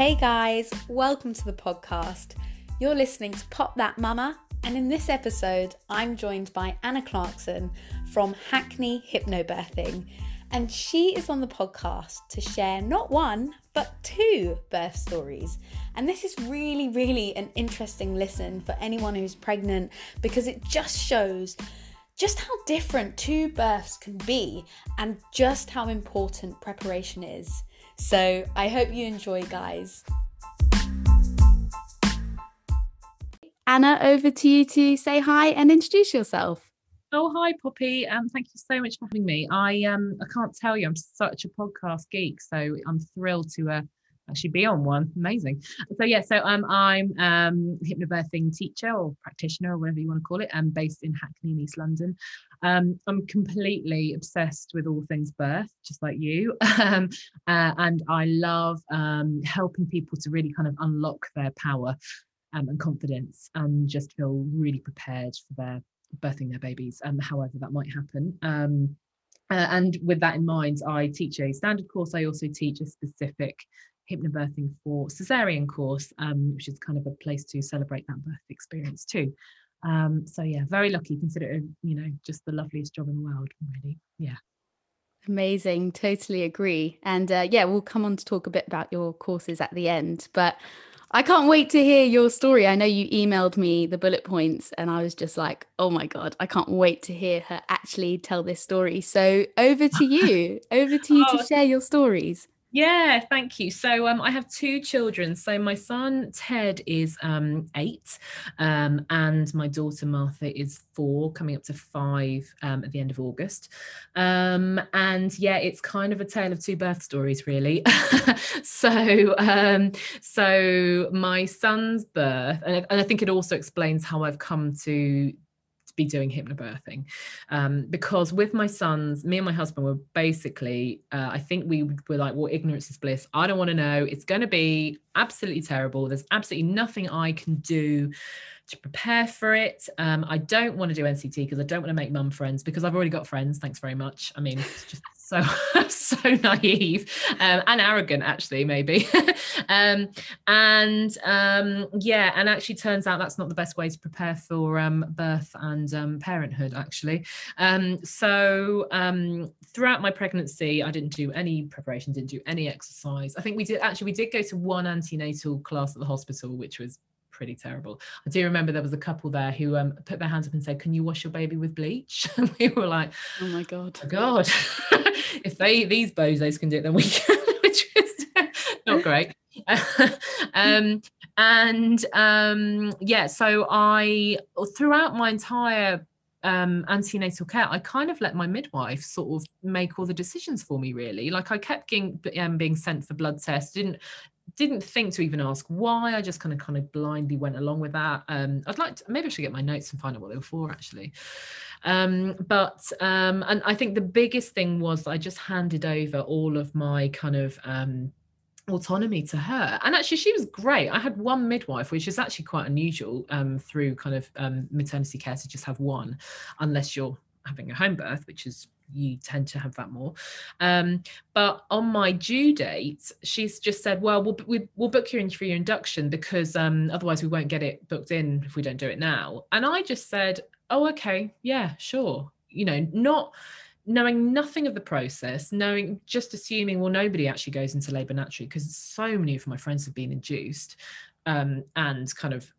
Hey guys, welcome to the podcast. You're listening to Pop That Mama, and in this episode, I'm joined by Anna Clarkson from Hackney Hypnobirthing, and she is on the podcast to share not one, but two birth stories. And this is really, really an interesting listen for anyone who's pregnant because it just shows just how different two births can be and just how important preparation is. So I hope you enjoy, guys. Anna, over to you to say hi and introduce yourself. Oh, hi, Poppy. Um, thank you so much for having me. I um, I can't tell you, I'm such a podcast geek, so I'm thrilled to uh, actually be on one. Amazing. So yeah, so um, I'm um, hypnobirthing teacher or practitioner or whatever you want to call it. I'm based in Hackney in East London. Um, I'm completely obsessed with all things birth, just like you. um, uh, and I love um, helping people to really kind of unlock their power um, and confidence and just feel really prepared for their birthing their babies and however that might happen. Um, uh, and with that in mind, I teach a standard course. I also teach a specific hypnobirthing for cesarean course, um, which is kind of a place to celebrate that birth experience too. Um, so yeah, very lucky. Consider it, you know, just the loveliest job in the world, really. Yeah. Amazing. Totally agree. And uh, yeah, we'll come on to talk a bit about your courses at the end. But I can't wait to hear your story. I know you emailed me the bullet points, and I was just like, oh my God, I can't wait to hear her actually tell this story. So over to you. over to you oh, to share your stories. Yeah, thank you. So um, I have two children. So my son Ted is um, eight, um, and my daughter Martha is four, coming up to five um, at the end of August. Um, and yeah, it's kind of a tale of two birth stories, really. so um, so my son's birth, and, and I think it also explains how I've come to be doing hypnobirthing um, because with my sons me and my husband were basically uh, i think we were like well ignorance is bliss i don't want to know it's going to be absolutely terrible there's absolutely nothing i can do to prepare for it. Um, I don't want to do NCT because I don't want to make mum friends because I've already got friends. Thanks very much. I mean, it's just so so naive um, and arrogant, actually, maybe. um, and um, yeah, and actually turns out that's not the best way to prepare for um, birth and um, parenthood, actually. Um, so throughout my pregnancy, I didn't do any preparation, didn't do any exercise. I think we did actually we did go to one antenatal class at the hospital, which was pretty terrible. I do remember there was a couple there who um, put their hands up and said, "Can you wash your baby with bleach?" And we were like, "Oh my god, oh god! if they these bozos can do it, then we can," which is not great. um, and um, yeah, so I throughout my entire um, antenatal care, I kind of let my midwife sort of make all the decisions for me. Really, like I kept getting, um, being sent for blood tests. Didn't didn't think to even ask why. I just kind of kind of blindly went along with that. Um, I'd like to maybe I should get my notes and find out what they were for actually. Um, but um, and I think the biggest thing was I just handed over all of my kind of um, autonomy to her and actually she was great i had one midwife which is actually quite unusual um, through kind of um, maternity care to just have one unless you're having a home birth which is you tend to have that more. Um, but on my due date, she's just said, "Well, we'll we, we will book you in for your induction because um, otherwise we won't get it booked in if we don't do it now." And I just said, "Oh, okay, yeah, sure." You know, not knowing nothing of the process, knowing just assuming, well, nobody actually goes into labour naturally because so many of my friends have been induced um, and kind of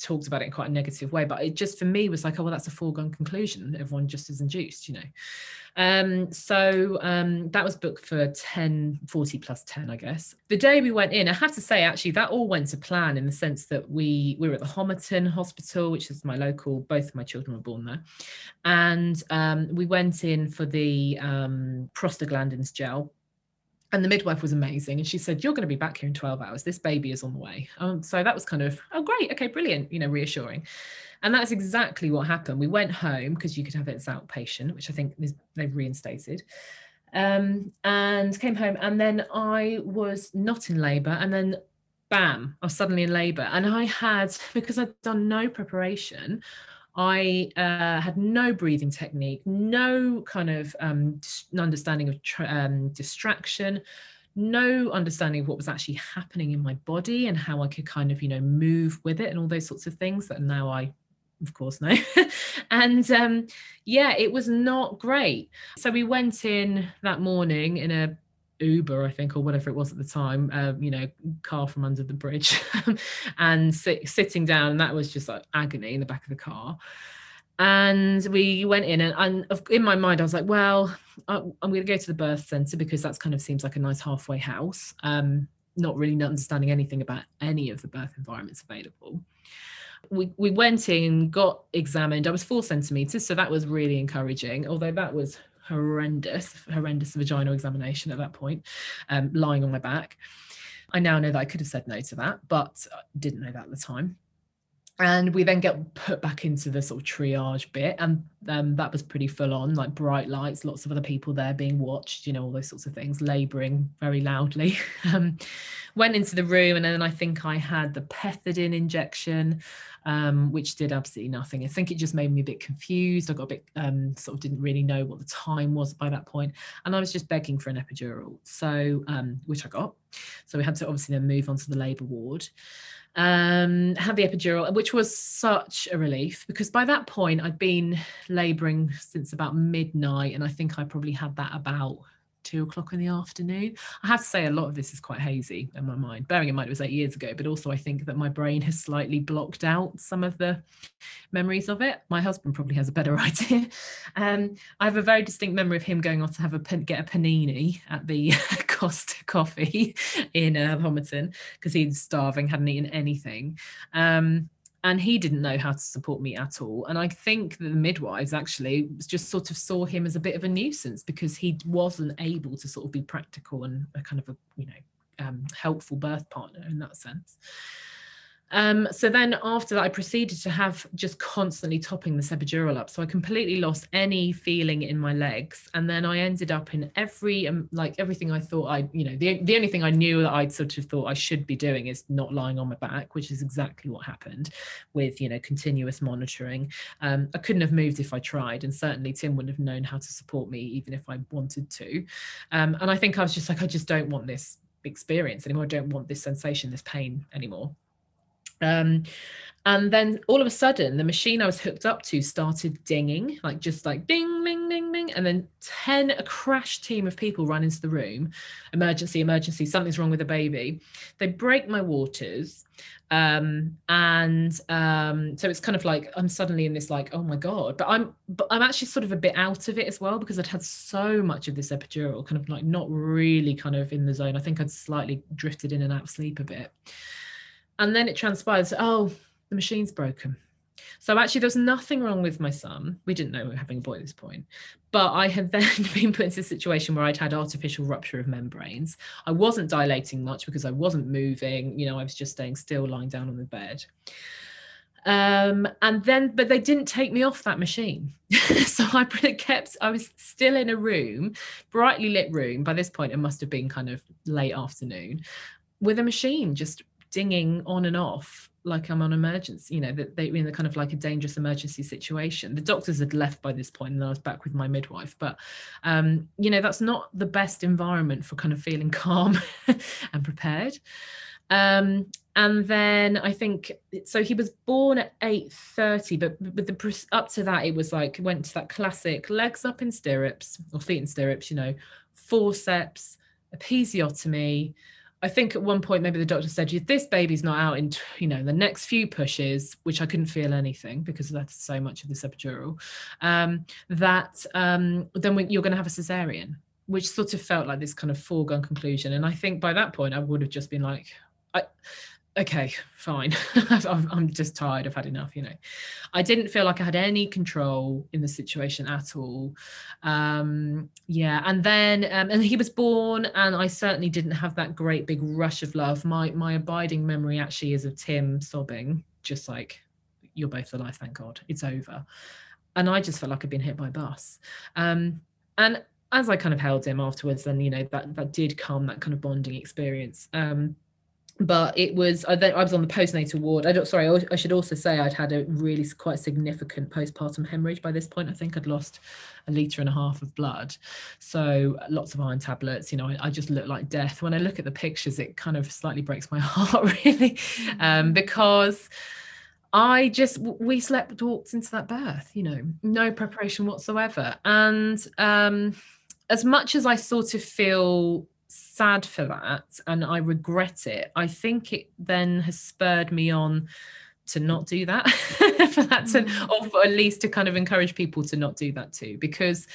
talked about it in quite a negative way. But it just for me was like, oh well, that's a foregone conclusion. Everyone just is induced, you know. Um, so um, that was booked for 10, 40 plus 10, I guess. The day we went in, I have to say, actually, that all went to plan in the sense that we, we were at the Homerton Hospital, which is my local, both of my children were born there. And um, we went in for the um, prostaglandins gel and the midwife was amazing and she said you're going to be back here in 12 hours. This baby is on the way. Um, so that was kind of oh great okay brilliant you know reassuring. And that's exactly what happened. We went home because you could have it as outpatient which i think is, they've reinstated um, and came home and then i was not in labor and then bam i was suddenly in labor and i had because i'd done no preparation I uh, had no breathing technique, no kind of um, understanding of tra- um, distraction, no understanding of what was actually happening in my body and how I could kind of, you know, move with it and all those sorts of things that now I of course no and um yeah it was not great. So we went in that morning in a uber i think or whatever it was at the time um, you know car from under the bridge. And sit, sitting down and that was just like agony in the back of the car. And we went in and, and in my mind i was like well i'm going to go to the birth center because that's kind of seems like a nice halfway house. Um not really understanding anything about any of the birth environments available. We, we went in got examined. I was four centimeters so that was really encouraging although that was horrendous horrendous vaginal examination at that point um, lying on my back. I now know that i could have said no to that but didn't know that at the time. And we then get put back into the sort of triage bit and um, that was pretty full on like bright lights lots of other people there being watched you know all those sorts of things laboring very loudly. Um, went into the room and then i think i had the pethidine injection um, which did absolutely nothing. I think it just made me a bit confused. I got a bit um, sort of didn't really know what the time was by that point. And i was just begging for an epidural. So um, which i got. So we had to obviously then move on to the labor ward. Um, had the epidural, which was such a relief because by that point I'd been labouring since about midnight, and I think I probably had that about two o'clock in the afternoon. I have to say, a lot of this is quite hazy in my mind, bearing in mind it was eight years ago, but also I think that my brain has slightly blocked out some of the memories of it. My husband probably has a better idea. Um, I have a very distinct memory of him going off to have a get a panini at the Costa Coffee in uh, Homerton because he's starving, hadn't eaten anything. Um, and he didn't know how to support me at all. And i think that the midwives actually just sort of saw him as a bit of a nuisance because he wasn't able to sort of be practical and a kind of a you know um, helpful birth partner in that sense um, so then after that, I proceeded to have just constantly topping the epidural up. So I completely lost any feeling in my legs. And then I ended up in every, um, like everything I thought I, you know, the, the only thing I knew that I'd sort of thought I should be doing is not lying on my back, which is exactly what happened with, you know, continuous monitoring. Um, I couldn't have moved if I tried. And certainly Tim wouldn't have known how to support me, even if I wanted to. Um, and I think I was just like, I just don't want this experience anymore. I don't want this sensation, this pain anymore. Um, and then all of a sudden, the machine I was hooked up to started dinging, like just like ding, ding, ding, ding. And then 10, a crash team of people run into the room. Emergency, emergency, something's wrong with the baby. They break my waters. Um, and um, so it's kind of like I'm suddenly in this like, oh my God. But I'm but I'm actually sort of a bit out of it as well because I'd had so much of this epidural, kind of like not really kind of in the zone. I think I'd slightly drifted in and out of sleep a bit. And then it transpires, oh, the machine's broken. So actually, there was nothing wrong with my son. We didn't know we were having a boy at this point. But I had then been put into a situation where I'd had artificial rupture of membranes. I wasn't dilating much because I wasn't moving. You know, I was just staying still, lying down on the bed. Um, and then, but they didn't take me off that machine. so I kept, I was still in a room, brightly lit room. By this point, it must have been kind of late afternoon with a machine just dinging on and off like I'm on emergency, you know, that they were in the kind of like a dangerous emergency situation. The doctors had left by this point and I was back with my midwife. But um, you know, that's not the best environment for kind of feeling calm and prepared. Um, and then I think so he was born at 8:30, but with the up to that, it was like went to that classic legs up in stirrups or feet in stirrups, you know, forceps, episiotomy, I think at one point maybe the doctor said, "This baby's not out in you know the next few pushes," which I couldn't feel anything because that's so much of this epidural. Um, that um, then you're going to have a cesarean, which sort of felt like this kind of foregone conclusion. And I think by that point I would have just been like, I, okay, fine. I'm just tired. I've had enough, you know. I didn't feel like I had any control in the situation at all. Um, yeah, and then um, and he was born, and I certainly didn't have that great big rush of love. My my abiding memory actually is of Tim sobbing, just like, "You're both alive, thank God, it's over." And I just felt like I'd been hit by a bus. Um, and as I kind of held him afterwards, then you know that that did calm that kind of bonding experience. Um, but it was I, I was on the postnatal ward. I don't sorry. I should also say I'd had a really quite significant postpartum hemorrhage by this point. I think I'd lost a liter and a half of blood, so lots of iron tablets. You know, I, I just looked like death. When I look at the pictures, it kind of slightly breaks my heart, really, um, mm. because. I just we slept walked into that birth, you know, no preparation whatsoever. And um as much as I sort of feel sad for that and I regret it, I think it then has spurred me on to not do that for that to mm. or at least to kind of encourage people to not do that too because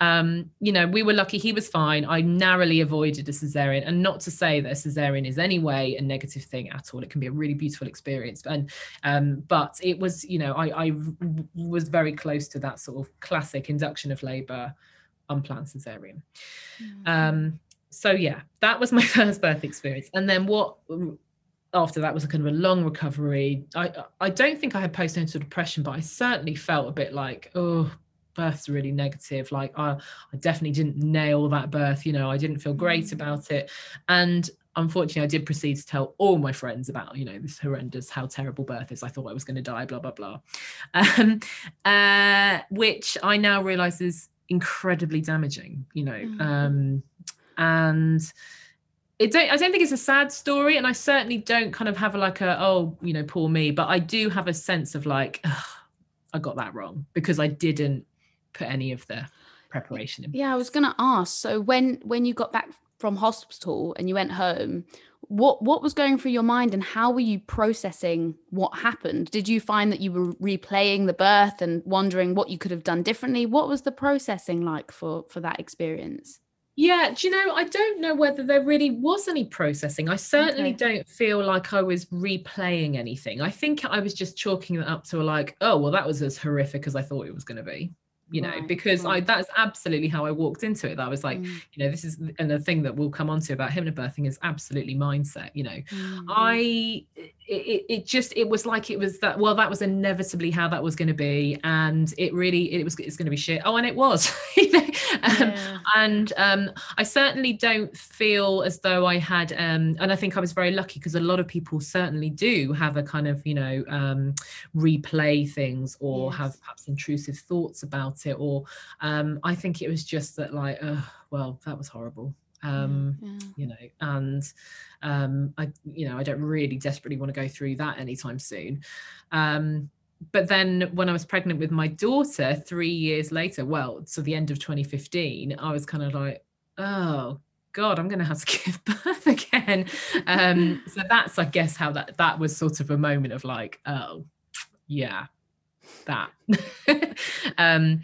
um you know we were lucky he was fine i narrowly avoided a cesarean and not to say that a cesarean is anyway a negative thing at all it can be a really beautiful experience and um but it was you know i i was very close to that sort of classic induction of labor unplanned cesarean mm. um so yeah, that was my first birth experience. And then what after that was a kind of a long recovery. I I don't think I had postnatal depression, but I certainly felt a bit like, oh, birth's really negative. Like I, I definitely didn't nail that birth. You know, I didn't feel great mm. about it. And unfortunately, I did proceed to tell all my friends about, you know, this horrendous, how terrible birth is. I thought I was going to die, blah blah blah, um, uh, which I now realise is incredibly damaging. You know. Mm. Um, and it don't, I don't think it's a sad story, and I certainly don't kind of have a, like a oh you know poor me, but I do have a sense of like I got that wrong because I didn't put any of the preparation in. Yeah, I was going to ask. So when when you got back from hospital and you went home, what what was going through your mind and how were you processing what happened? Did you find that you were replaying the birth and wondering what you could have done differently? What was the processing like for for that experience? Yeah, do you know, I don't know whether there really was any processing. I certainly okay. don't feel like I was replaying anything. I think I was just chalking it up to like, oh, well, that was as horrific as I thought it was going to be you know right, because right. i that's absolutely how i walked into it i was like mm. you know this is and the thing that we'll come on to about hypnobirthing is absolutely mindset you know mm. i it, it just it was like it was that well that was inevitably how that was going to be and it really it was it's going to be shit oh and it was you know um, yeah. and um i certainly don't feel as though i had um and i think i was very lucky because a lot of people certainly do have a kind of you know um replay things or yes. have perhaps intrusive thoughts about it or um i think it was just that like uh, well that was horrible um yeah. you know and um i you know i don't really desperately want to go through that anytime soon. Um but then when i was pregnant with my daughter 3 years later well so the end of 2015 i was kind of like oh god i'm going to have to give birth again. Um so that's i guess how that that was sort of a moment of like oh yeah that. Um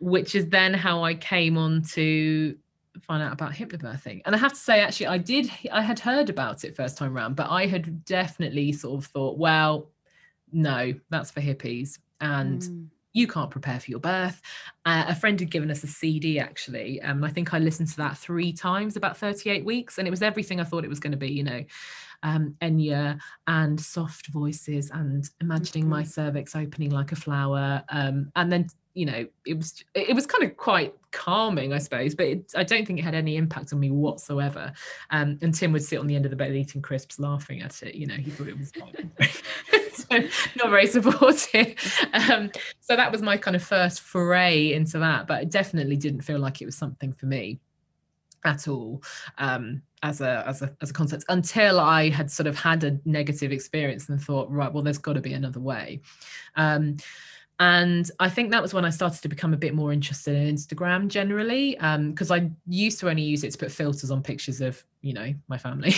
which is then how i came on to find out about hypnobirthing. And I have to say, actually, I did, I had heard about it first time around, but I had definitely sort of thought, well, no, that's for hippies. And mm. you can't prepare for your birth. Uh, a friend had given us a CD actually. Um, I think I listened to that three times, about 38 weeks, and it was everything I thought it was going to be, you know. Um, Enya and soft voices and imagining mm-hmm. my cervix opening like a flower um, and then you know it was it was kind of quite calming i suppose but it, i don't think it had any impact on me whatsoever. Um, and tim would sit on the end of the bed eating crisps laughing at it. You know he thought it was so not very supportive. Um, so that was my kind of first foray into that but it definitely didn't feel like it was something for me at all um, as a as a as a concept until I had sort of had a negative experience and thought right well there's got to be another way. Um, and i think that was when i started to become a bit more interested in instagram generally because um, i used to only use it to put filters on pictures of you know my family.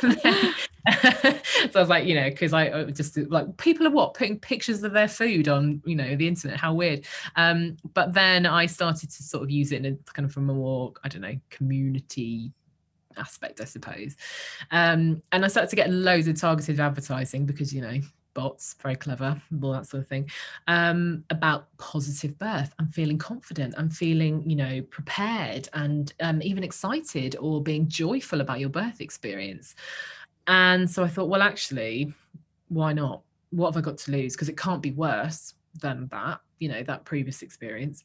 Then, so i was like you know because i uh, just like people are what? Putting pictures of their food on you know the internet. How weird. Um, but then i started to sort of use it in a kind of from a more i don't know community aspect i suppose. Um, and i started to get loads of targeted advertising because you know bots, very clever, all that sort of thing, um, about positive birth and feeling confident and feeling, you know, prepared and um, even excited or being joyful about your birth experience. And so I thought, well, actually, why not? What have I got to lose? Because it can't be worse than that, you know, that previous experience.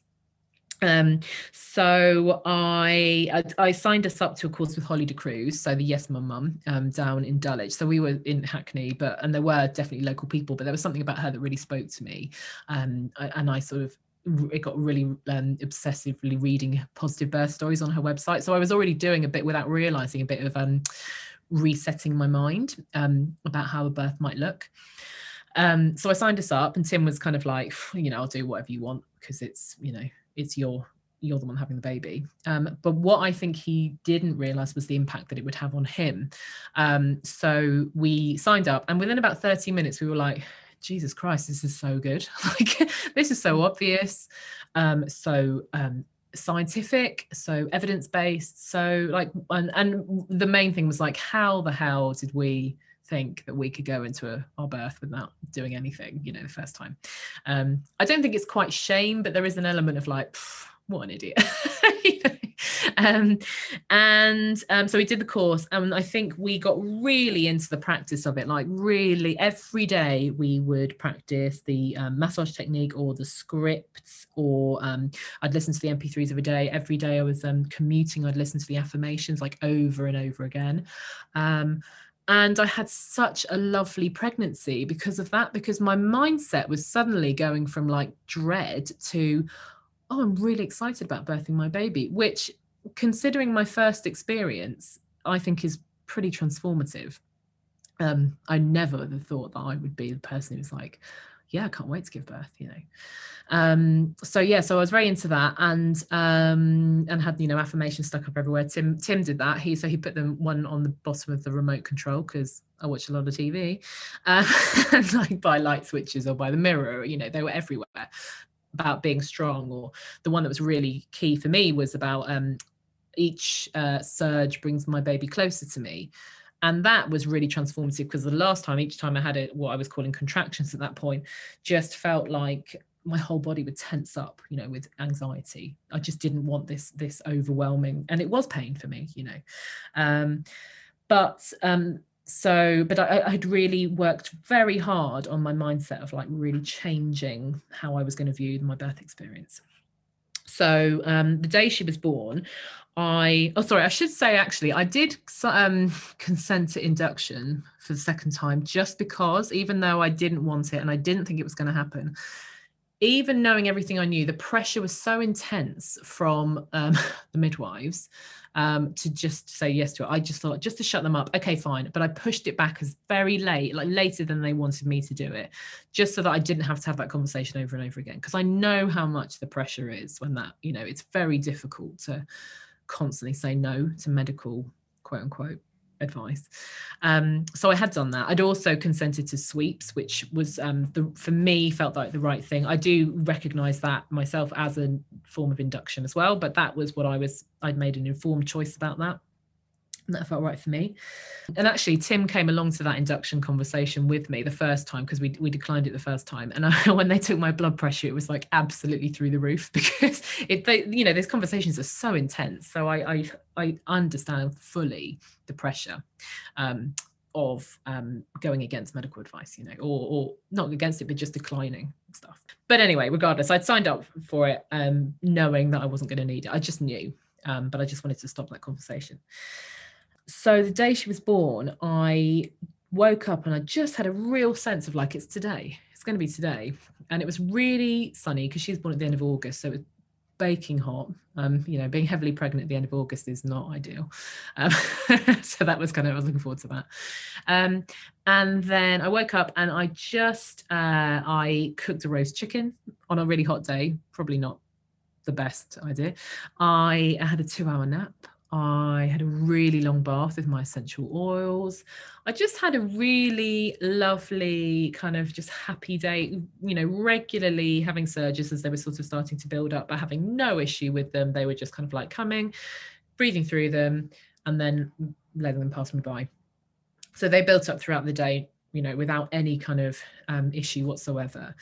Um, so I, I, I signed us up to a course with Hollie de Cruz, so the Yes Mum Mum, um, down in Dulwich. So we were in Hackney, but and there were definitely local people, but there was something about her that really spoke to me, um, and I sort of it got really um, obsessively reading positive birth stories on her website. So I was already doing a bit without realizing a bit of um, resetting my mind um, about how a birth might look. Um, so I signed us up, and Tim was kind of like, you know, I'll do whatever you want because it's, you know, it's your you're the one having the baby. Um, but what I think he didn't realize was the impact that it would have on him. Um, so we signed up, and within about 30 minutes, we were like, Jesus Christ, this is so good. like, this is so obvious. Um, so, um, scientific so evidence based so like and, and the main thing was like how the hell did we think that we could go into a, our birth without doing anything, you know, the first time. Um, I don't think it's quite shame, but there is an element of like, what an idiot. um, and um, so we did the course, and I think we got really into the practice of it. Like, really, every day we would practice the um, massage technique or the scripts, or um, I'd listen to the MP3s every day. Every day I was um, commuting, I'd listen to the affirmations like over and over again. And I had such a lovely pregnancy because of that, because my mindset was suddenly going from like dread to, oh, I'm really excited about birthing my baby, which, considering my first experience, I think is pretty transformative. Um, I never thought that I would be the person who's like, yeah, I can't wait to give birth, you know. Um, so yeah, so I was very into that and um and had, you know, affirmations stuck up everywhere. Tim Tim did that. He so he put them one on the bottom of the remote control because I watch a lot of TV. Uh, and like by light switches or by the mirror, you know, they were everywhere about being strong or the one that was really key for me was about um each uh, surge brings my baby closer to me and that was really transformative because the last time each time i had it what i was calling contractions at that point just felt like my whole body would tense up you know with anxiety. I just didn't want this this overwhelming and it was pain for me you know. Um but um so but I, i'd really worked very hard on my mindset of like really changing how i was going to view my birth experience so um, the day she was born, I oh sorry, I should say actually I did um, consent to induction for the second time just because even though I didn't want it and I didn't think it was going to happen, even knowing everything I knew, the pressure was so intense from um, the midwives um, to just say yes to it. I just thought just to shut them up. Okay, fine. But I pushed it back as very late, like later than they wanted me to do it, just so that I didn't have to have that conversation over and over again. Because I know how much the pressure is when that, you know, it's very difficult to constantly say no to medical quote unquote advice. Um, so I had done that. I'd also consented to sweeps, which was um, the, for me felt like the right thing. I do recognise that myself as a form of induction as well, but that was what I was. I'd made an informed choice about that that felt right for me. And actually, Tim came along to that induction conversation with me the first time because we we declined it the first time. And I, when they took my blood pressure, it was like absolutely through the roof because it they, you know these conversations are so intense. So I I, I understand fully the pressure. Um, of um, going against medical advice, you know, or, or not against it, but just declining stuff. But anyway, regardless, I'd signed up for it, um, knowing that I wasn't going to need it. I just knew, um, but I just wanted to stop that conversation so the day she was born, I woke up and I just had a real sense of like, it's today. It's going to be today. And it was really sunny because she was born at the end of August. So it was baking hot. Um, you know, being heavily pregnant at the end of August is not ideal. Um, so that was kind of, I was looking forward to that. Um, and then I woke up and I just, uh, I cooked a roast chicken on a really hot day, probably not the best idea. I had a two hour nap. I had a really long bath with my essential oils. I just had a really lovely, kind of just happy day, you know, regularly having surges as they were sort of starting to build up, but having no issue with them. They were just kind of like coming, breathing through them, and then letting them pass me by. So they built up throughout the day, you know, without any kind of um, issue whatsoever.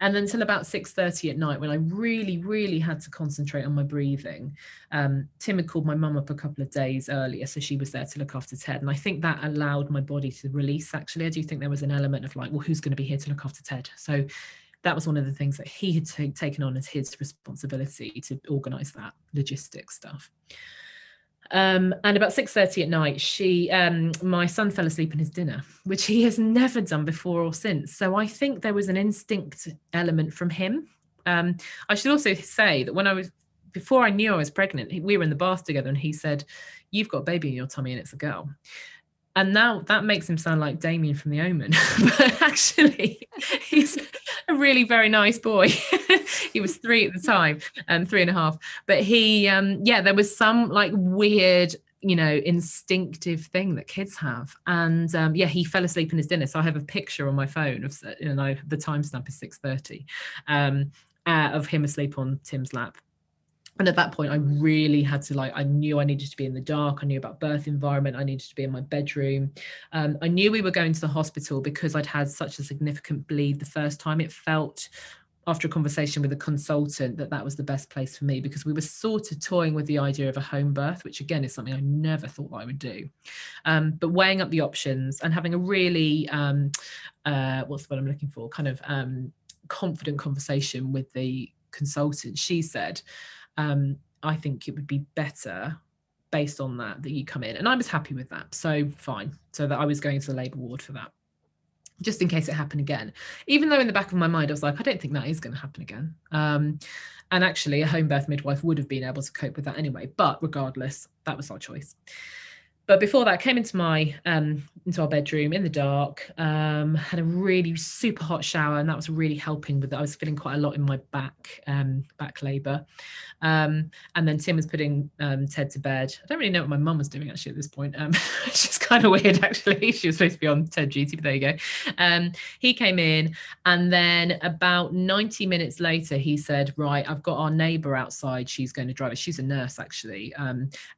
And until about 6.30 at night, when I really, really had to concentrate on my breathing, um, Tim had called my mum up a couple of days earlier. So she was there to look after Ted. And I think that allowed my body to release, actually. I do think there was an element of like, well, who's going to be here to look after Ted? So that was one of the things that he had t- taken on as his responsibility to organize that logistics stuff. Um, and about 6.30 at night, she, um, my son fell asleep in his dinner, which he has never done before or since. So I think there was an instinct element from him. Um, I should also say that when I was, before I knew I was pregnant, we were in the bath together and he said, you've got a baby in your tummy and it's a girl and now that makes him sound like Damien from The Omen, but actually, he's a really very nice boy. he was three at the time, um, three and a half. But he, um, yeah, there was some like weird, you know, instinctive thing that kids have, and um, yeah, he fell asleep in his dinner. So I have a picture on my phone of, you know, the timestamp is six thirty, um, uh, of him asleep on Tim's lap and at that point i really had to like i knew i needed to be in the dark. I knew about birth environment. I needed to be in my bedroom. Um, i knew we were going to the hospital because i'd had such a significant bleed the first time. It felt after a conversation with a consultant that that was the best place for me because we were sort of toying with the idea of a home birth which again is something i never thought i would do. Um, but weighing up the options and having a really um, uh, what's what i'm looking for? Kind of um, confident conversation with the consultant she said um, I think it would be better based on that that you come in. And I was happy with that. So fine. So that I was going to the labour ward for that. Just in case it happened again. Even though in the back of my mind I was like, I don't think that is going to happen again. Um, and actually a home birth midwife would have been able to cope with that anyway. But regardless, that was our choice but before that, I came into my um, into our bedroom in the dark. Um, had a really super hot shower, and that was really helping with that. I was feeling quite a lot in my back um, back labour. Um, and then Tim was putting um, Ted to bed. I don't really know what my mum was doing actually at this point. Um, just kind of weird actually. She was supposed to be on Ted duty, but there you go. Um, he came in, and then about ninety minutes later, he said, "Right, I've got our neighbour outside. She's going to drive us. She's a nurse actually."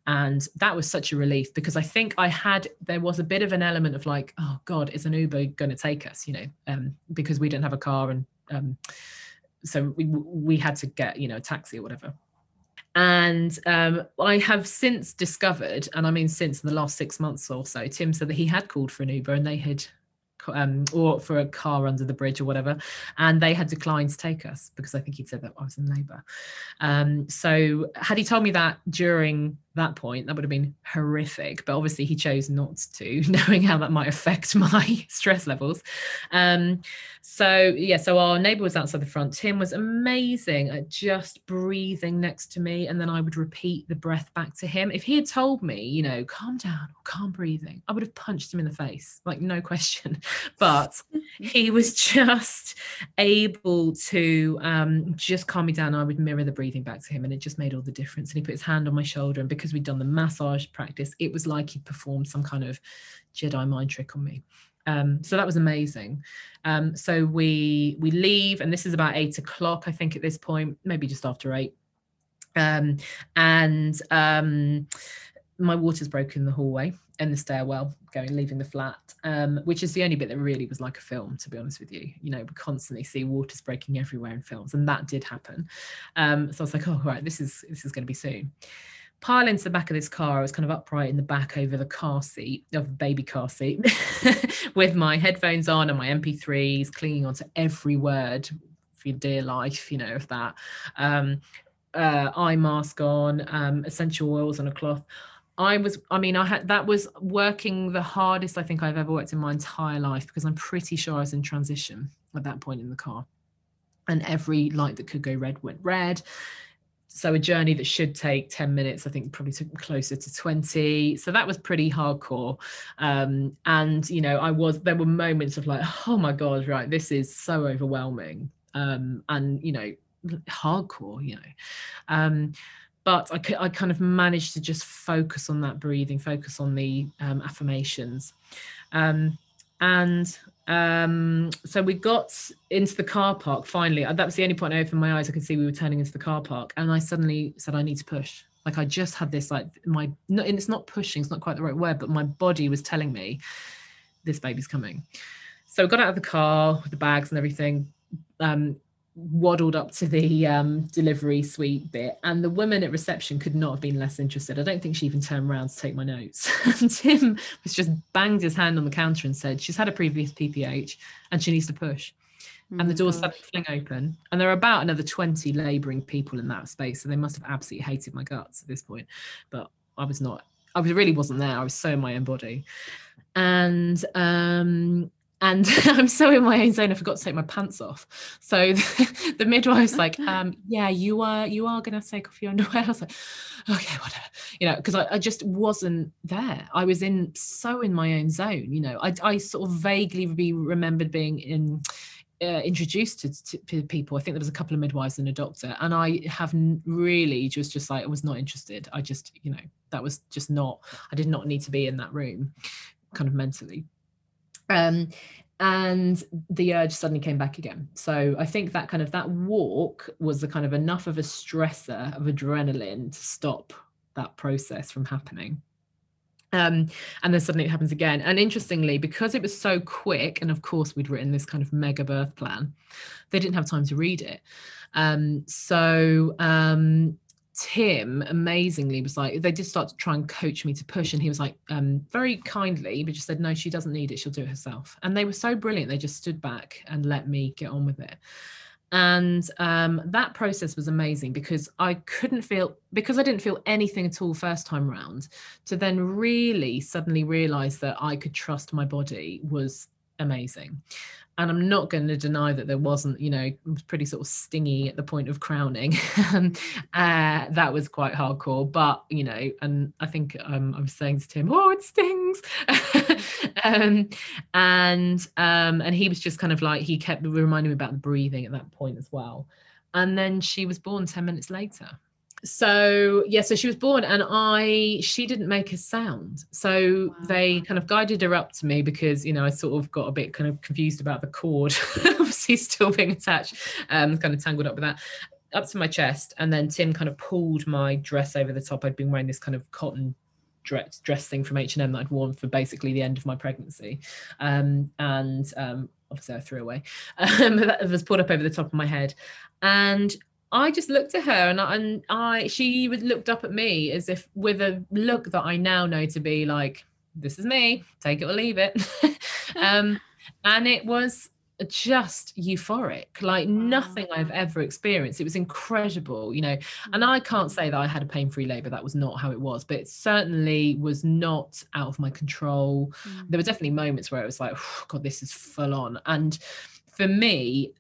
and that was such a relief because I think I had there was a bit of an element of like, oh God, is an Uber going to take us? You know, um, because we didn't have a car and um, so we we had to get you know a taxi or whatever. And um, I have since discovered, and I mean since the last six months or so, Tim said that he had called for an Uber and they had um, or for a car under the bridge or whatever, and they had declined to take us because I think he'd said that I was in labour. Um, so had he told me that during that point, that would have been horrific. But obviously, he chose not to, knowing how that might affect my stress levels. Um, so, yeah, so our neighbor was outside the front. Tim was amazing at just breathing next to me. And then I would repeat the breath back to him. If he had told me, you know, calm down calm breathing, I would have punched him in the face, like, no question. But he was just able to um, just calm me down. I would mirror the breathing back to him, and it just made all the difference. And he put his hand on my shoulder, and because we'd done the massage practice, it was like he'd performed some kind of Jedi mind trick on me. Um, so that was amazing. Um, so we we leave, and this is about eight o'clock, I think, at this point, maybe just after eight. Um, and um, my water's broken in the hallway and the stairwell going leaving the flat um, which is the only bit that really was like a film to be honest with you you know we constantly see waters breaking everywhere in films and that did happen um, so i was like oh right this is this is going to be soon pile into the back of this car. I was kind of upright in the back over the car seat of the baby car seat with my headphones on and my MP3s, clinging onto every word for your dear life, you know, of that. Um, uh, eye mask on, um, essential oils on a cloth. I was, I mean, I had that was working the hardest I think I've ever worked in my entire life because I'm pretty sure I was in transition at that point in the car. And every light that could go red went red. So a journey that should take 10 minutes i think probably took closer to 20 so that was pretty hardcore. Um, and you know i was there were moments of like oh my god right this is so overwhelming. Um, and you know hardcore you know. Um, but I, I kind of managed to just focus on that breathing focus on the um, affirmations um, and um, so we got into the car park finally. Uh, that was the only point I opened my eyes. I could see we were turning into the car park, and I suddenly said, "I need to push." Like I just had this, like my, and it's not pushing. It's not quite the right word, but my body was telling me, "This baby's coming." So we got out of the car with the bags and everything. Um, waddled up to the um, delivery suite bit, and the woman at reception could not have been less interested. I don't think she even turned around to take my notes. and Tim was just banged his hand on the counter and said, "She's had a previous PPH and she needs to push." and the Oh gosh. suddenly fling open and there are about another 20 laboring people in that space so they must have absolutely hated my guts at this point but i was not i was really wasn't there i was so in my own body and um and I'm so in my own zone, I forgot to take my pants off. So the, the midwife's like, um, yeah, you are you are gonna take off your underwear. I was like, okay, whatever, you know, because I, I just wasn't there. I was in so in my own zone, you know. I I sort of vaguely be remembered being in uh, introduced to, to to people. I think there was a couple of midwives and a doctor, and I have really just just like I was not interested. I just you know that was just not. I did not need to be in that room, kind of mentally. Um, and the urge suddenly came back again. So I think that kind of that walk was the kind of enough of a stressor of adrenaline to stop that process from happening. Um, and then suddenly it happens again. And interestingly, because it was so quick, and of course we'd written this kind of mega birth plan, they didn't have time to read it. Um, so um, Tim amazingly was like, they did start to try and coach me to push, and he was like, um, very kindly, but just said, no, she doesn't need it, she'll do it herself. And they were so brilliant, they just stood back and let me get on with it. And um, that process was amazing because I couldn't feel, because I didn't feel anything at all first time round, to then really suddenly realize that I could trust my body was amazing and I'm not going to deny that there wasn't, you know, was pretty sort of stingy at the point of crowning. uh, that was quite hardcore, but you know, and I think um, I was saying to Tim, "Oh, it stings," um, and um, and he was just kind of like he kept reminding me about the breathing at that point as well. And then she was born ten minutes later so yeah so she was born and i she didn't make a sound. So Wow. they kind of guided her up to me because you know i sort of got a bit kind of confused about the cord obviously still being attached um kind of tangled up with that up to my chest. And then tim kind of pulled my dress over the top. I'd been wearing this kind of cotton dress dress thing from h&m that i'd worn for basically the end of my pregnancy. Um and um obviously i threw away. Um that was pulled up over the top of my head. And I just looked at her and I, and I she looked up at me as if with a look that I now know to be like this is me take it or leave it. Um and it was just euphoric like nothing I've ever experienced. It was incredible you know and I can't say that I had a pain-free labor that was not how it was but it certainly was not out of my control. Mm. there were definitely moments where it was like "Oh, god this is full on. And for me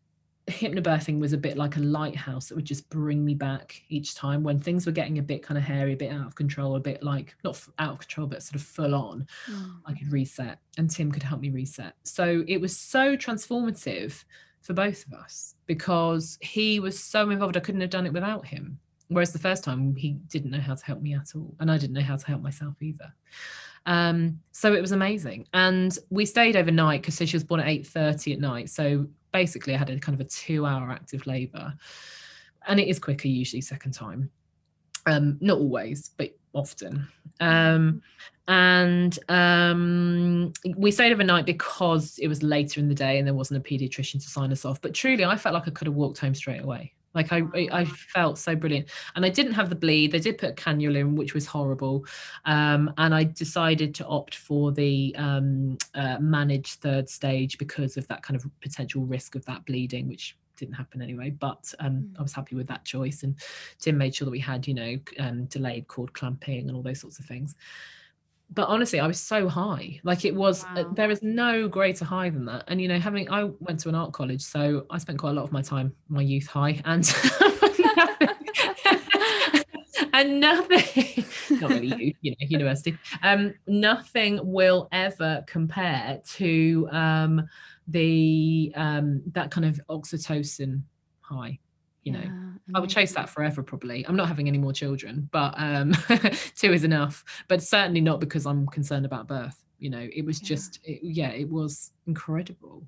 hypnobirthing was a bit like a lighthouse that would just bring me back each time when things were getting a bit kind of hairy a bit out of control a bit like not f- out of control but sort of full on Mm. i could reset and tim could help me reset so it was so transformative for both of us because he was so involved i couldn't have done it without him whereas the first time he didn't know how to help me at all and i didn't know how to help myself either um, so it was amazing. And we stayed overnight because so she was born at 8.30 at night. So basically i had a kind of a two hour active labor and it is quicker usually second time. Um, not always but often. Um, and um, we stayed overnight because it was later in the day and there wasn't a pediatrician to sign us off. But truly i felt like i could have walked home straight away like I, I felt so brilliant. And i didn't have the bleed. They did put a cannula in which was horrible. Um, and i decided to opt for the um, uh, managed third stage because of that kind of potential risk of that bleeding which didn't happen anyway. But um, Mm. i was happy with that choice and tim made sure that we had you know um, delayed cord clamping and all those sorts of things but honestly i was so high. Like it was uh, Wow. there is no greater high than that. And you know having i went to an art college so i spent quite a lot of my time my youth high and and nothing not really you, you know university um nothing will ever compare to um the um that kind of oxytocin high you know Yeah, I would chase that forever probably. I'm not having any more children, but um two is enough. But certainly not because I'm concerned about birth. You know, it was Yeah. just it, yeah, it was incredible.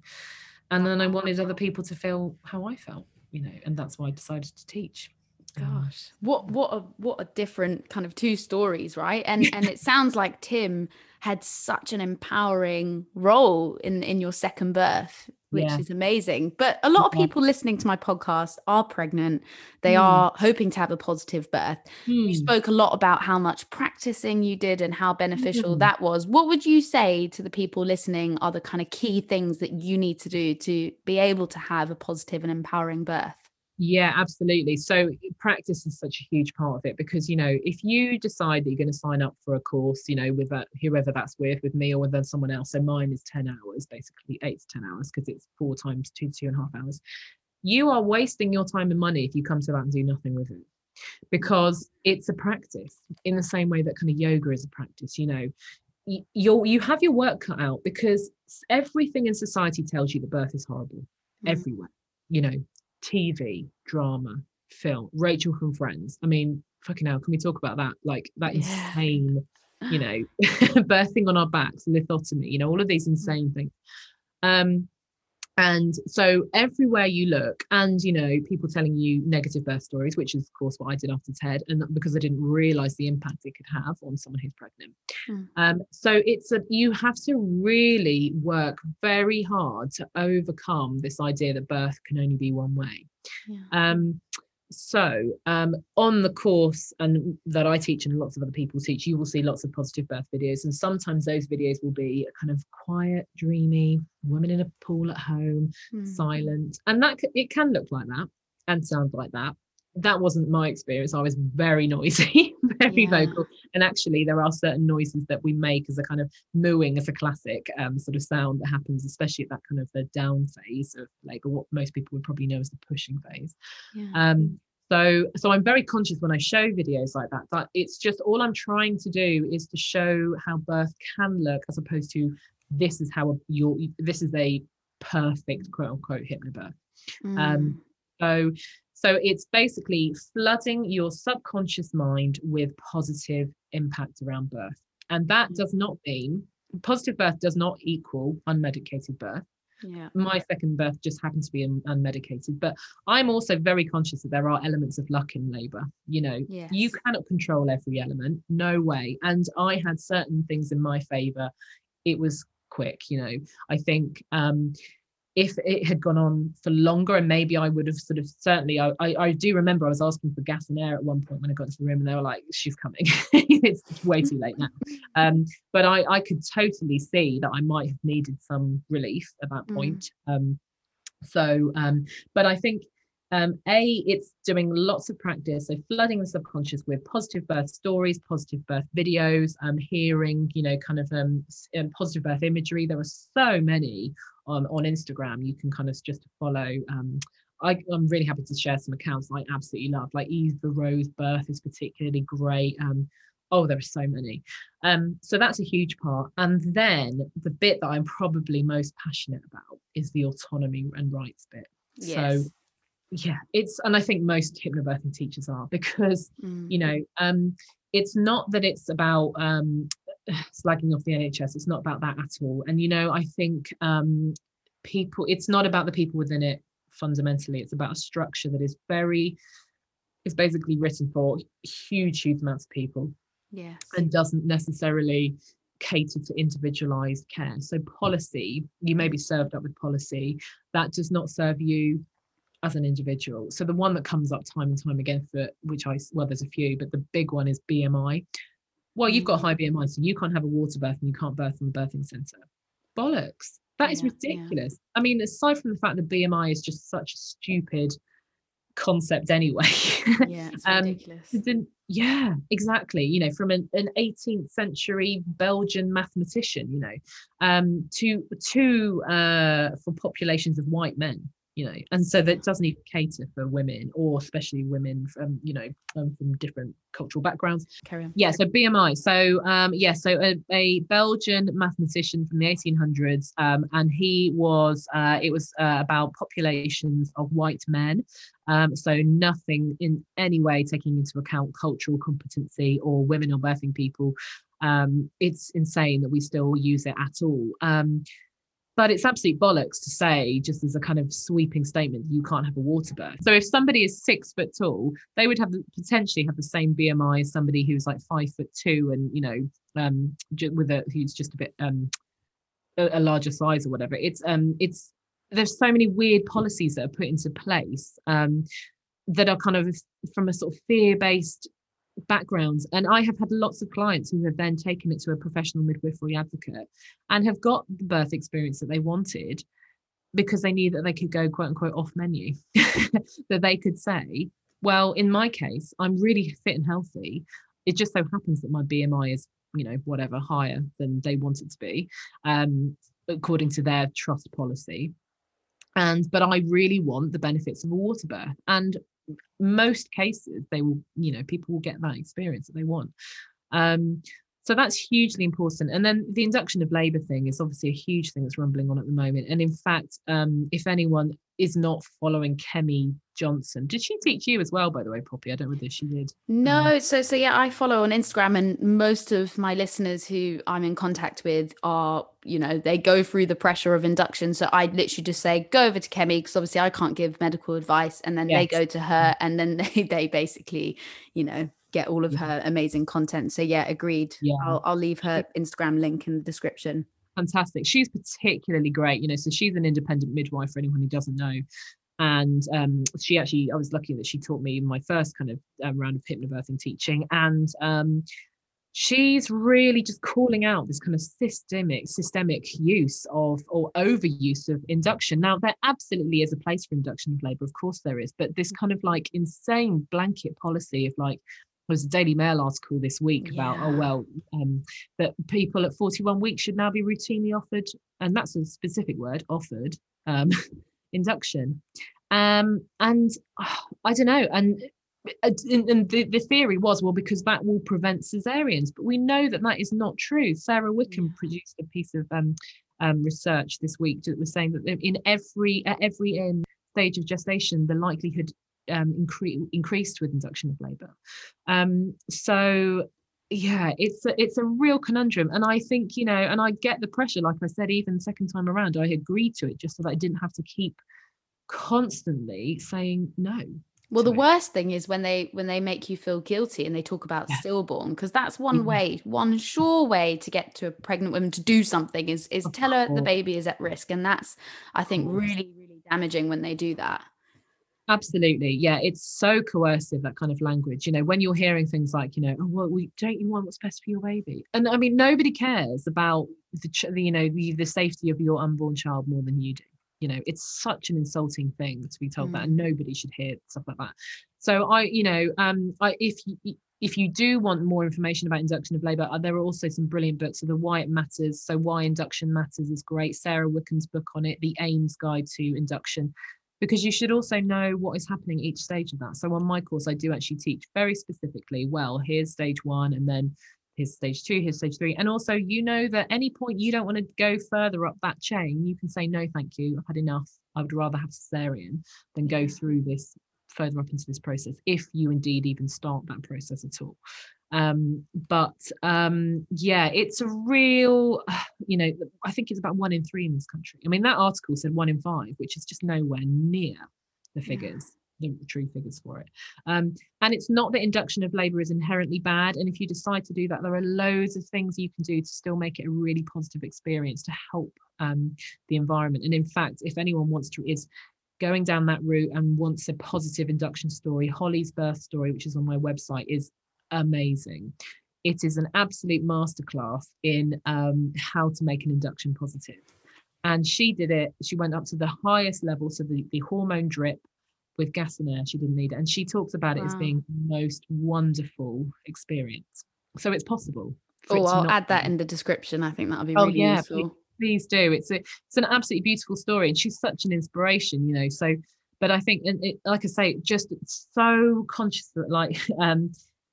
And then I wanted other people to feel how I felt, you know, and that's why I decided to teach. Um, Gosh, what what a what a different kind of two stories, right? And and it sounds like Tim had such an empowering role in in your second birth. Which Yeah. is amazing. But a lot of people listening to my podcast are pregnant. They Mm. are hoping to have a positive birth. You Hmm. spoke a lot about how much practicing you did and how beneficial Mm. that was. What would you say to the people listening are the kind of key things that you need to do to be able to have a positive and empowering birth? Yeah, absolutely. So practice is such a huge part of it because you know if you decide that you're going to sign up for a course, you know, with that whoever that's with, with me or with someone else. So mine is ten hours, basically eight to ten hours because it's four times two two and a half hours. You are wasting your time and money if you come to that and do nothing with it because it's a practice in the same way that kind of yoga is a practice. You know, you'll you have your work cut out because everything in society tells you that birth is horrible Mm. everywhere. You know, TV, drama, film. Rachel from Friends. I mean, fucking hell, can we talk about that? Like that Yeah. insane, you know, birthing on our backs, lithotomy, you know, all of these insane things. Um, and so everywhere you look, and you know, people telling you negative birth stories, which is of course what I did after TED, and because I didn't realize the impact it could have on someone who's pregnant. Mm. Um, so it's a you have to really work very hard to overcome this idea that birth can only be one way. Yeah. Um, so um, on the course and that I teach and lots of other people teach, you will see lots of positive birth videos, and sometimes those videos will be kind of quiet, dreamy, women in a pool at home, Mm. silent, and that it can look like that and sound like that. That wasn't my experience. I was very noisy, very Yeah. vocal, and actually there are certain noises that we make as a kind of mooing as a classic um, sort of sound that happens, especially at that kind of the down phase of like what most people would probably know as the pushing phase. Yeah. Um, so, so I'm very conscious when I show videos like that. That it's just all I'm trying to do is to show how birth can look, as opposed to this is how your this is a perfect quote unquote hypnobirth. Mm. Um, so, so it's basically flooding your subconscious mind with positive impact around birth, and that does not mean positive birth does not equal unmedicated birth. Yeah. my second birth just happened to be un- unmedicated but i'm also very conscious that there are elements of luck in labor you know. You cannot control every element no way. And i had certain things in my favor. It was quick you know. I think um if it had gone on for longer and maybe i would have sort of certainly I, I i do remember i was asking for gas and air at one point when i got into the room and they were like she's coming. It's way too late now. Um but i i could totally see that i might have needed some relief at that Mm. point. Um so um but i think um a it's doing lots of practice. So flooding the subconscious with positive birth stories positive birth videos um hearing you know kind of um positive birth imagery. There are so many on on instagram you can kind of just follow um I, I'm really happy to share some accounts I absolutely love. Like Eve the Rose Birth is particularly great. Um, oh, there are so many. Um, so that's a huge part. And then the bit that I'm probably most passionate about is the autonomy and rights bit. Yes. So yeah, it's and I think most hypnobirthing teachers are because Mm. you know um it's not that it's about um slagging off the nhs it's not about that at all. And you know i think um people it's not about the people within it fundamentally. It's about a structure that is very is basically written for huge huge amounts of people yes. and doesn't necessarily cater to individualized care. So policy you may be served up with policy. That does not serve you as an individual. So the one that comes up time and time again for which I well there's a few but the big one is bmi well you've got Mm. high bmi so you can't have a water birth and you can't birth in the birthing center bollocks that is Yeah, yeah. ridiculous i mean aside from the fact that bmi is just such a stupid concept anyway yeah. It's um, ridiculous. yeah, exactly. You know, from an, an 18th century Belgian mathematician, you know, um, to to uh, for populations of white men, you know, and so that doesn't even cater for women or especially women from you know um, from different cultural backgrounds. Carry on. Yeah, so BMI. So um, yeah, so a, a Belgian mathematician from the 1800s, um, and he was uh, it was uh, about populations of white men. Um, so nothing in any way taking into account cultural competency or women or birthing people. Um, it's insane that we still use it at all. Um, but it's absolute bollocks to say, just as a kind of sweeping statement, you can't have a water birth. So if somebody is six foot tall, they would have potentially have the same BMI as somebody who's like five foot two, and you know, um, with a who's just a bit um, a, a larger size or whatever. It's um, it's there's so many weird policies that are put into place um, that are kind of from a sort of fear-based backgrounds and i have had lots of clients who have then taken it to a professional midwifery advocate and have got the birth experience that they wanted because they knew that they could go quote unquote off menu that they could say well in my case i'm really fit and healthy. It just so happens that my bmi is you know whatever higher than they want it to be um, according to their trust policy. And but i really want the benefits of a water birth. And most cases they will you know people will get that experience that they want. Um, so that's hugely important. And then the induction of labor thing is obviously a huge thing that's rumbling on at the moment. And in fact um, if anyone is not following kemi johnson did she teach you as well by the way poppy? I don't know whether she did. No um, so so yeah i follow on instagram and most of my listeners who i'm in contact with are you know they go through the pressure of induction. So i literally just say go over to kemi because obviously i can't give medical advice and then yes. they go to her and then they, they basically you know get all of her amazing content. So yeah, agreed. Yeah. I'll, I'll leave her Instagram link in the description. Fantastic. She's particularly great, you know. So she's an independent midwife for anyone who doesn't know. And um, she actually, I was lucky that she taught me my first kind of um, round of hypnobirthing teaching. And um, she's really just calling out this kind of systemic systemic use of or overuse of induction now there absolutely is a place for induction of labor of course there is but this kind of like insane blanket policy of like was a Daily Mail article this week yeah. about oh well um, that people at 41 weeks should now be routinely offered and that's a specific word offered um, induction. Um, and oh, I don't know and uh, and the, the theory was well because that will prevent cesareans but we know that that is not true. Sara Wickham produced a piece of um, um, research this week that was saying that in every at every um, stage of gestation the likelihood um, incre- increased with induction of labour. Um, so yeah, it's a, it's a real conundrum, and I think you know, and I get the pressure. Like I said, even second time around, I agreed to it just so that I didn't have to keep constantly saying no well the worst thing is when they when they make you feel guilty and they talk about yeah. stillborn because that's one mm-hmm. way one sure way to get to a pregnant woman to do something is is tell her the baby is at risk and that's i think really really damaging when they do that Absolutely. Yeah. It's so coercive, that kind of language. You know, when you're hearing things like, you know, oh, well, we, don't you want what's best for your baby? And I mean, nobody cares about the, you know, the, the safety of your unborn child more than you do. You know, it's such an insulting thing to be told mm. that, and nobody should hear stuff like that. So I, you know, um, I, if you, if you do want more information about induction of labour, uh, there are also some brilliant books. So the Why It Matters, so Why Induction Matters is great. Sara Wickham's book on it, The AIMS Guide to Induction because you should also know what is happening each stage of that. So on my course, I do actually teach very specifically, well, here's stage one, and then here's stage two, here's stage three. And also, you know that any point you don't want to go further up that chain, you can say, no, thank you, I've had enough. I would rather have cesarean than go through this further up into this process, if you indeed even start that process at all um but um yeah it's a real you know i think it's about one in three in this country. I mean that article said one in five which is just nowhere near the figures yeah. the true figures for it. Um and it's not that induction of labor is inherently bad and if you decide to do that there are loads of things you can do to still make it a really positive experience to help um the environment. And in fact if anyone wants to is going down that route and wants a positive induction story holly's birth story which is on my website is amazing. It is an absolute masterclass in um, how to make an induction positive. And she did it, she went up to the highest level, so the, the hormone drip with gas and air, she didn't need it. And she talks about wow. it as being the most wonderful experience. So it's possible. Oh, I'll add that in the description. I think that'll be oh, really yeah, useful. Please, please do. It's a, it's an absolutely beautiful story, and she's such an inspiration, you know. So, but I think, and it, like I say, just so conscious that, like, um,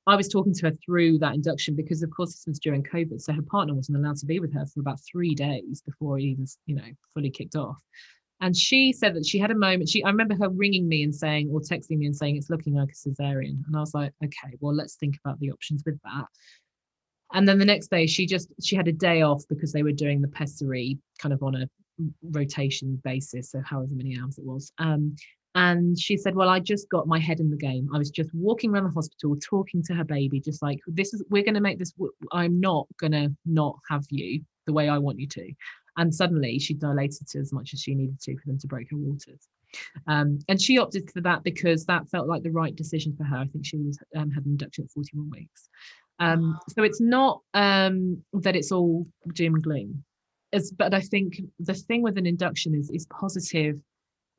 I was talking to her through that induction because, of course, this was during COVID. So her partner wasn't allowed to be with her for about three days before it even, you know, fully kicked off. And she said that she had a moment. She, I remember her ringing me and saying, or texting me and saying, it's looking like a cesarean. And I was like, okay, well, let's think about the options with that. And then the next day, she just she had a day off because they were doing the pessary kind of on a rotation basis, so however many hours it was. Um, and she said, Well, I just got my head in the game. I was just walking around the hospital, talking to her baby, just like, This is, we're going to make this, I'm not going to not have you the way I want you to. and suddenly she dilated to as much as she needed to for them to break her waters. Um, and she opted for that because that felt like the right decision for her. I think she was um, had an induction at 41 weeks. Um, so it's not um, that it's all doom and gloom. It's, but I think the thing with an induction is is positive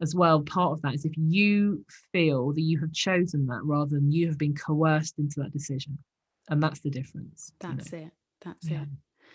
as well. Part of that is if you feel that you have chosen that rather than you have been coerced into that decision, and that's the difference. That's you know? it. That's yeah. it.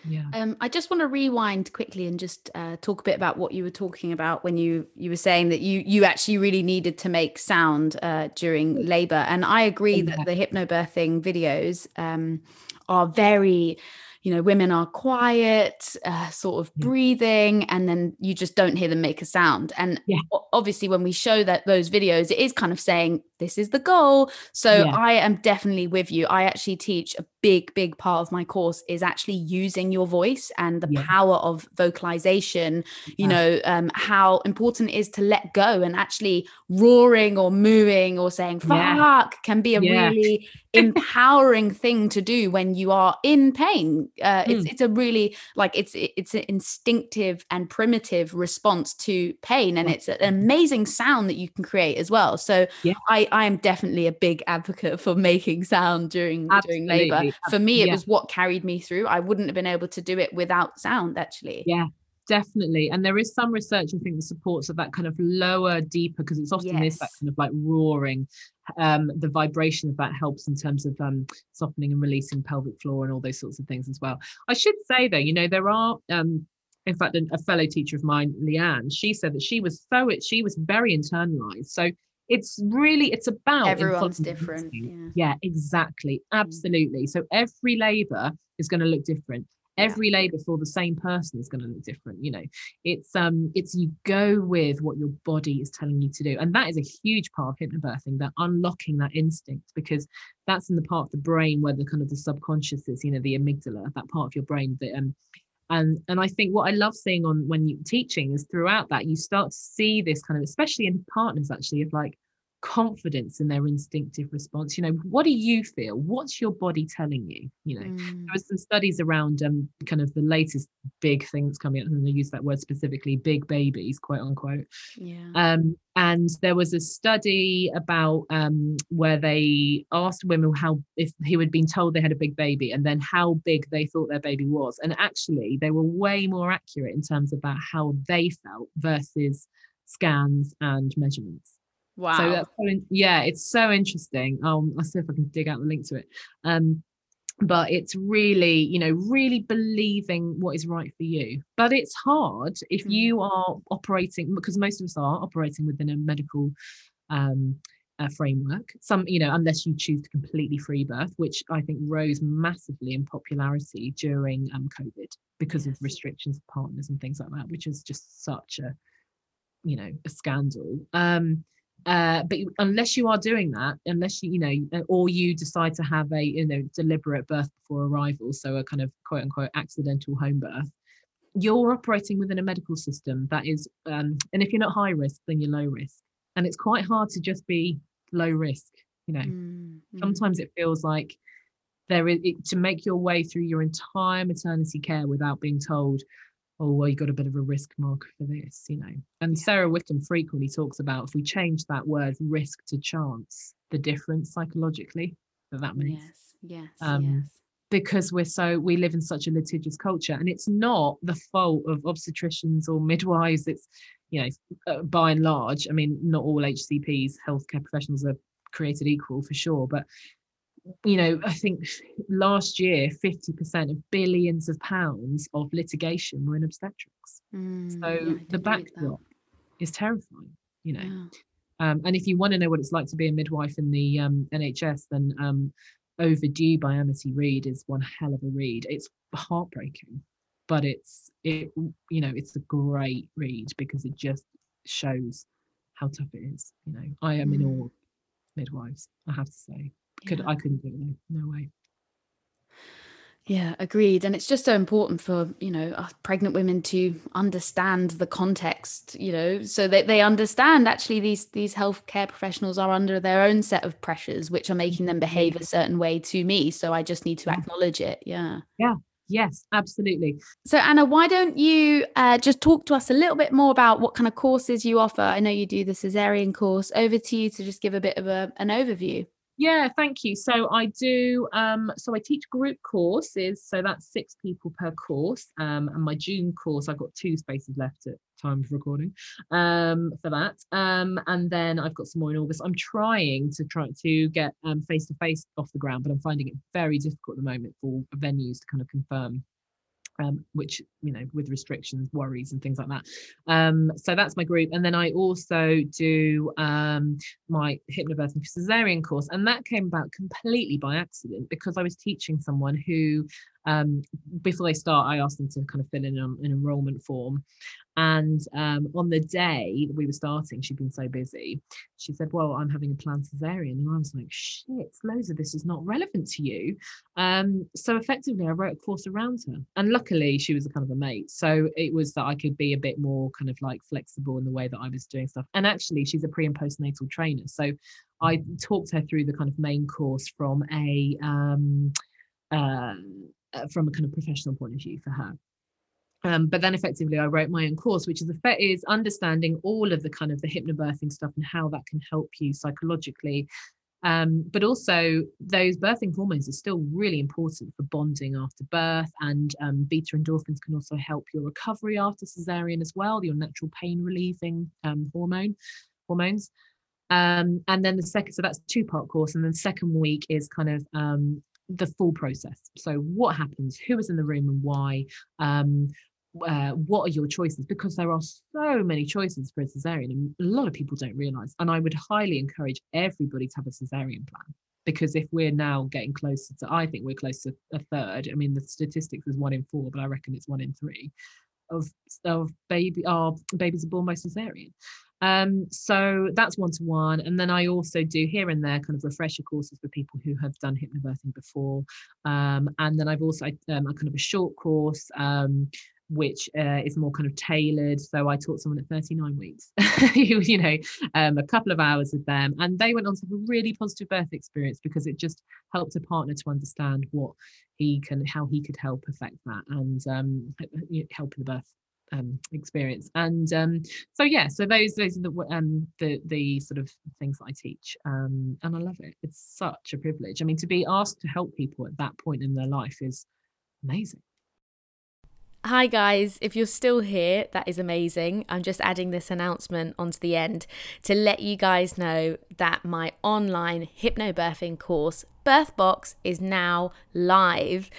Yeah. Um, I just want to rewind quickly and just uh, talk a bit about what you were talking about when you you were saying that you you actually really needed to make sound uh, during labour, and I agree that the hypnobirthing videos um, are very you know women are quiet uh, sort of breathing and then you just don't hear them make a sound. And yeah. obviously when we show that those videos it is kind of saying this is the goal. So yeah. i am definitely with you. I actually teach a big big part of my course is actually using your voice and the yeah. power of vocalization you know um, how important it is to let go and actually roaring or mooing or saying fuck can be a really empowering thing to do when you are in pain uh, it's mm. it's a really like it's it's an instinctive and primitive response to pain and it's an amazing sound that you can create as well so yeah. i i am definitely a big advocate for making sound during Absolutely. during labor for me it yeah. was what carried me through i wouldn't have been able to do it without sound actually yeah definitely and there is some research i think that supports of that kind of lower deeper because it's often yes. is that kind of like roaring um the vibration of that helps in terms of um softening and releasing pelvic floor and all those sorts of things as well i should say though you know there are um in fact a, a fellow teacher of mine leanne she said that she was so it she was very internalized so it's really it's about everyone's different yeah. yeah. exactly mm. absolutely so every labor is going to look different every yeah. labor for the same person is going to look different you know it's um it's you go with what your body is telling you to do and that is a huge part of hypnobirthing that unlocking that instinct because that's in the part of the brain where the kind of the subconscious is you know the amygdala that part of your brain that um and and i think what i love seeing on when you teaching is throughout that you start to see this kind of especially in partners actually of like confidence in their instinctive response. You know what do you feel? What's your body telling you? You know mm. there was some studies around um kind of the latest big thing that's coming out and they use that word specifically big babies quote unquote. Yeah. Um and there was a study about um where they asked women how if who had been told they had a big baby and then how big they thought their baby was. And actually they were way more accurate in terms about how they felt versus scans and measurements Wow. So that's yeah, it's so interesting. Um, I'll see if I can dig out the link to it. Um, but it's really, you know, really believing what is right for you. But it's hard if mm. you are operating because most of us are operating within a medical um uh, framework. Some, you know, unless you choose to completely free birth, which I think rose massively in popularity during um, COVID because yes. of restrictions of partners and things like that, which is just such a, you know, a scandal. Um, uh, but unless you are doing that unless you you know or you decide to have a you know deliberate birth before arrival so a kind of quote unquote accidental home birth you're operating within a medical system that is um, and if you're not high risk then you're low risk and it's quite hard to just be low risk you know mm-hmm. sometimes it feels like there is it, to make your way through your entire maternity care without being told oh well you got a bit of a risk mark for this you know. And Sara Wickham frequently talks about if we change that word risk to chance the difference psychologically that that makes yes yes, um, yes. because we're so we live in such a litigious culture and it's not the fault of obstetricians or midwives. It's you know uh, by and large i mean not all hcps healthcare professionals are created equal for sure but you know, I think last year, 50% of billions of pounds of litigation were in obstetrics. Mm, so yeah, the backdrop is terrifying, you know. Yeah. Um, and if you want to know what it's like to be a midwife in the um, NHS, then um, Overdue by Amity Reed is one hell of a read. It's heartbreaking, but it's it you know it's a great read because it just shows how tough it is. You know, I am mm. in awe midwives. I have to say could yeah. I couldn't do it no, no way. Yeah, agreed. And it's just so important for, you know, pregnant women to understand the context, you know, so that they understand actually these these healthcare professionals are under their own set of pressures which are making them behave a certain way to me. So I just need to acknowledge it. Yeah. Yeah. Yes, absolutely. So, Anna, why don't you uh, just talk to us a little bit more about what kind of courses you offer? I know you do the cesarean course. Over to you to just give a bit of a, an overview. Yeah, thank you. So I do. Um, so I teach group courses. So that's six people per course. Um, and my June course, I've got two spaces left at time of recording um, for that. Um, and then I've got some more in August. I'm trying to try to get face to face off the ground, but I'm finding it very difficult at the moment for venues to kind of confirm um, which you know with restrictions worries and things like that. Um, so that's my group. And then i also do um, my hypnobirthing cesarean course. And that came about completely by accident because i was teaching someone who um, before they start i asked them to kind of fill in an, an enrollment form and um, on the day that we were starting, she'd been so busy. She said, Well, I'm having a planned cesarean. And I was like, Shit, loads of this is not relevant to you. Um, so effectively, I wrote a course around her. And luckily, she was a kind of a mate. So it was that I could be a bit more kind of like flexible in the way that I was doing stuff. And actually, she's a pre and postnatal trainer. So I talked her through the kind of main course from a, um, uh, from a kind of professional point of view for her. Um, but then effectively I wrote my own course, which is is understanding all of the kind of the hypnobirthing stuff and how that can help you psychologically. Um, but also those birthing hormones are still really important for bonding after birth and um, beta endorphins can also help your recovery after cesarean as well, your natural pain relieving um, hormone hormones. Um, and then the second, so that's two part course. And then second week is kind of um, the full process. So what happens, who is in the room and why, um, uh, what are your choices? Because there are so many choices for a cesarean and a lot of people don't realize and i would highly encourage everybody to have a cesarean plan because if we're now getting closer to i think we're close to a third. I mean the statistics is one in four but i reckon it's one in three of of baby our babies are born by cesarean um, so that's one to one. And then I also do here and there kind of refresher courses for people who have done hypnobirthing before. Um, and then I've also um, a kind of a short course um, which uh, is more kind of tailored. So I taught someone at 39 weeks, you know, um, a couple of hours with them, and they went on to have a really positive birth experience because it just helped a partner to understand what he can, how he could help affect that, and um, help the birth um, experience. And um, so yeah, so those those are the um, the the sort of things that I teach, um, and I love it. It's such a privilege. I mean, to be asked to help people at that point in their life is amazing. Hi, guys. If you're still here, that is amazing. I'm just adding this announcement onto the end to let you guys know that my online hypnobirthing course Birthbox is now live.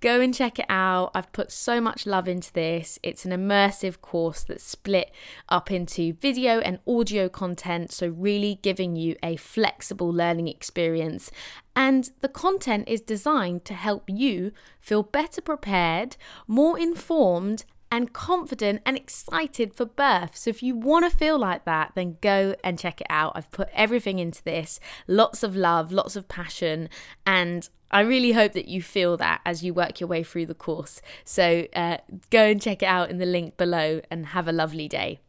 Go and check it out. I've put so much love into this. It's an immersive course that's split up into video and audio content, so really giving you a flexible learning experience. And the content is designed to help you feel better prepared, more informed, and confident and excited for birth. So if you want to feel like that, then go and check it out. I've put everything into this lots of love, lots of passion, and I really hope that you feel that as you work your way through the course. So uh, go and check it out in the link below and have a lovely day.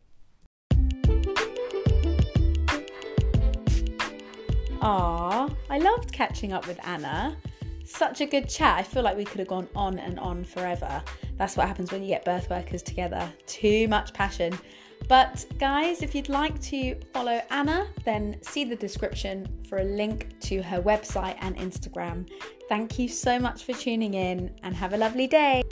Ah, I loved catching up with Anna. Such a good chat. I feel like we could have gone on and on forever. That's what happens when you get birth workers together. Too much passion. But guys, if you'd like to follow Anna, then see the description for a link to her website and Instagram. Thank you so much for tuning in and have a lovely day.